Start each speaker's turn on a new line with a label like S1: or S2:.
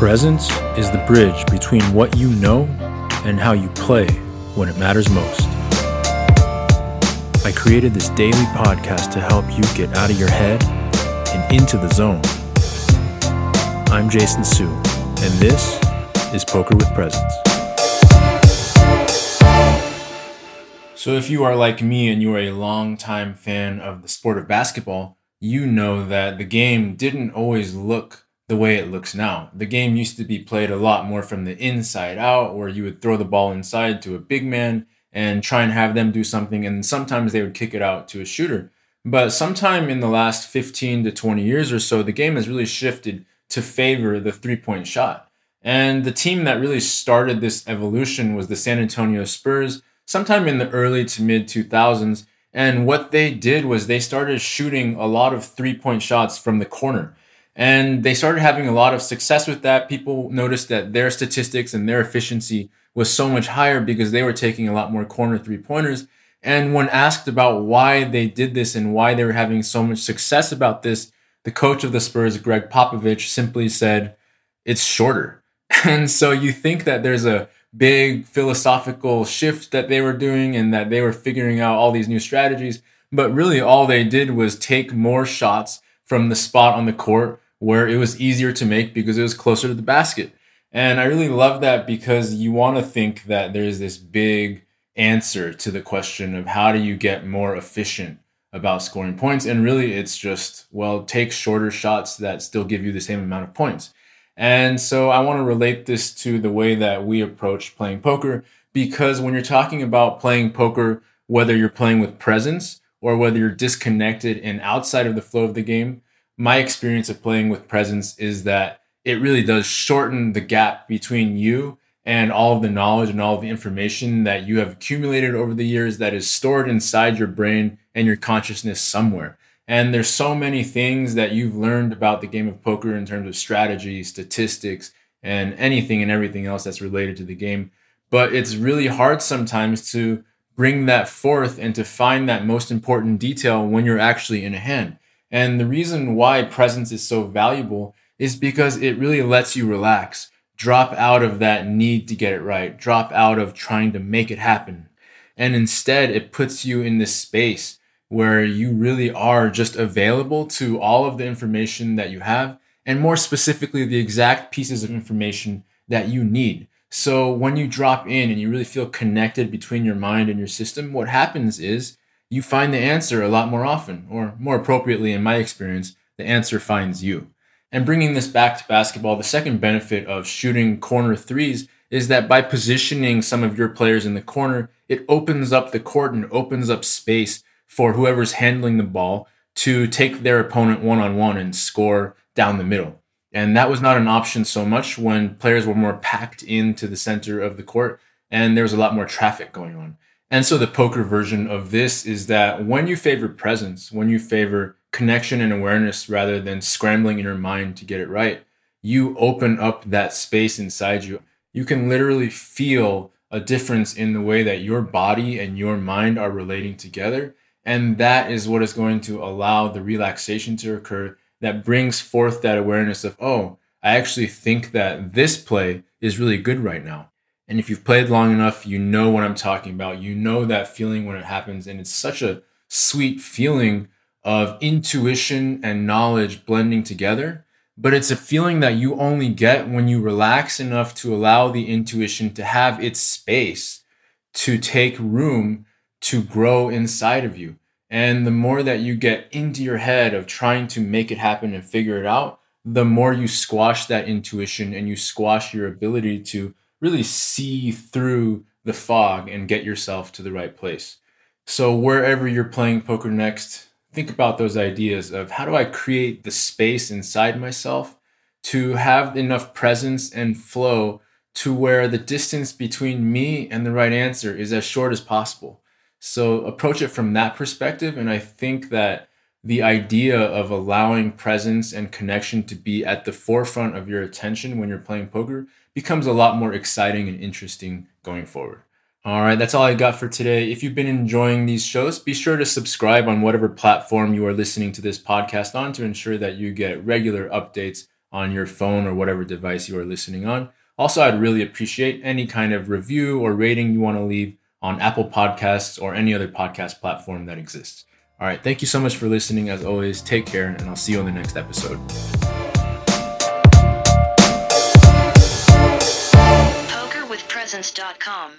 S1: Presence is the bridge between what you know and how you play when it matters most. I created this daily podcast to help you get out of your head and into the zone. I'm Jason Su, and this is Poker with Presence. So, if you are like me and you are a longtime fan of the sport of basketball, you know that the game didn't always look the way it looks now. The game used to be played a lot more from the inside out, where you would throw the ball inside to a big man and try and have them do something, and sometimes they would kick it out to a shooter. But sometime in the last 15 to 20 years or so, the game has really shifted to favor the three point shot. And the team that really started this evolution was the San Antonio Spurs, sometime in the early to mid 2000s. And what they did was they started shooting a lot of three point shots from the corner. And they started having a lot of success with that. People noticed that their statistics and their efficiency was so much higher because they were taking a lot more corner three pointers. And when asked about why they did this and why they were having so much success about this, the coach of the Spurs, Gregg Popovich, simply said, it's shorter. And so you think that there's a big philosophical shift that they were doing and that they were figuring out all these new strategies. But really, all they did was take more shots from the spot on the court where it was easier to make because it was closer to the basket. And I really love that because you want to think that there's this big answer to the question of how do you get more efficient about scoring points. And really, it's just, well, take shorter shots that still give you the same amount of points. And so I want to relate this to the way that we approach playing poker because when you're talking about playing poker, whether you're playing with presence or whether you're disconnected and outside of the flow of the game, my experience of playing with presence is that it really does shorten the gap between you and all of the knowledge and all of the information that you have accumulated over the years that is stored inside your brain and your consciousness somewhere. And there's so many things that you've learned about the game of poker in terms of strategy, statistics, and anything and everything else that's related to the game. But it's really hard sometimes to bring that forth and to find that most important detail when you're actually in a hand. And the reason why presence is so valuable is because it really lets you relax, drop out of that need to get it right, drop out of trying to make it happen. And instead, it puts you in this space where you really are just available to all of the information that you have, and more specifically, the exact pieces of information that you need. So when you drop in and you really feel connected between your mind and your system, what happens is you find the answer a lot more often, or more appropriately, in my experience, the answer finds you. And bringing this back to basketball, the second benefit of shooting corner threes is that by positioning some of your players in the corner, it opens up the court and opens up space for whoever's handling the ball to take their opponent one on one and score down the middle. And that was not an option so much when players were more packed into the center of the court and there was a lot more traffic going on. And so the poker version of this is that when you favor presence, when you favor connection and awareness rather than scrambling in your mind to get it right, you open up that space inside you. You can literally feel a difference in the way that your body and your mind are relating together. And that is what is going to allow the relaxation to occur that brings forth that awareness of, oh, I actually think that this play is really good right now. And if you've played long enough, you know what I'm talking about. You know that feeling when it happens. And it's such a sweet feeling of intuition and knowledge blending together. But it's a feeling that you only get when you relax enough to allow the intuition to have its space to take room to grow inside of you. And the more that you get into your head of trying to make it happen and figure it out, the more you squash that intuition and you squash your ability to really see through the fog and get yourself to the right place. So, wherever you're playing poker next, think about those ideas of how do I create the space inside myself to have enough presence and flow to where the distance between me and the right answer is as short as possible. So approach it from that perspective. And I think that the idea of allowing presence and connection to be at the forefront of your attention when you're playing poker becomes a lot more exciting and interesting going forward. All right, that's all I got for today. If you've been enjoying these shows, be sure to subscribe on whatever platform you are listening to this podcast on to ensure that you get regular updates on your phone or whatever device you are listening on. Also, I'd really appreciate any kind of review or rating you want to leave on Apple Podcasts or any other podcast platform that exists. All right, thank you so much for listening. As always, take care, and I'll see you on the next episode. PokerWithPresence.com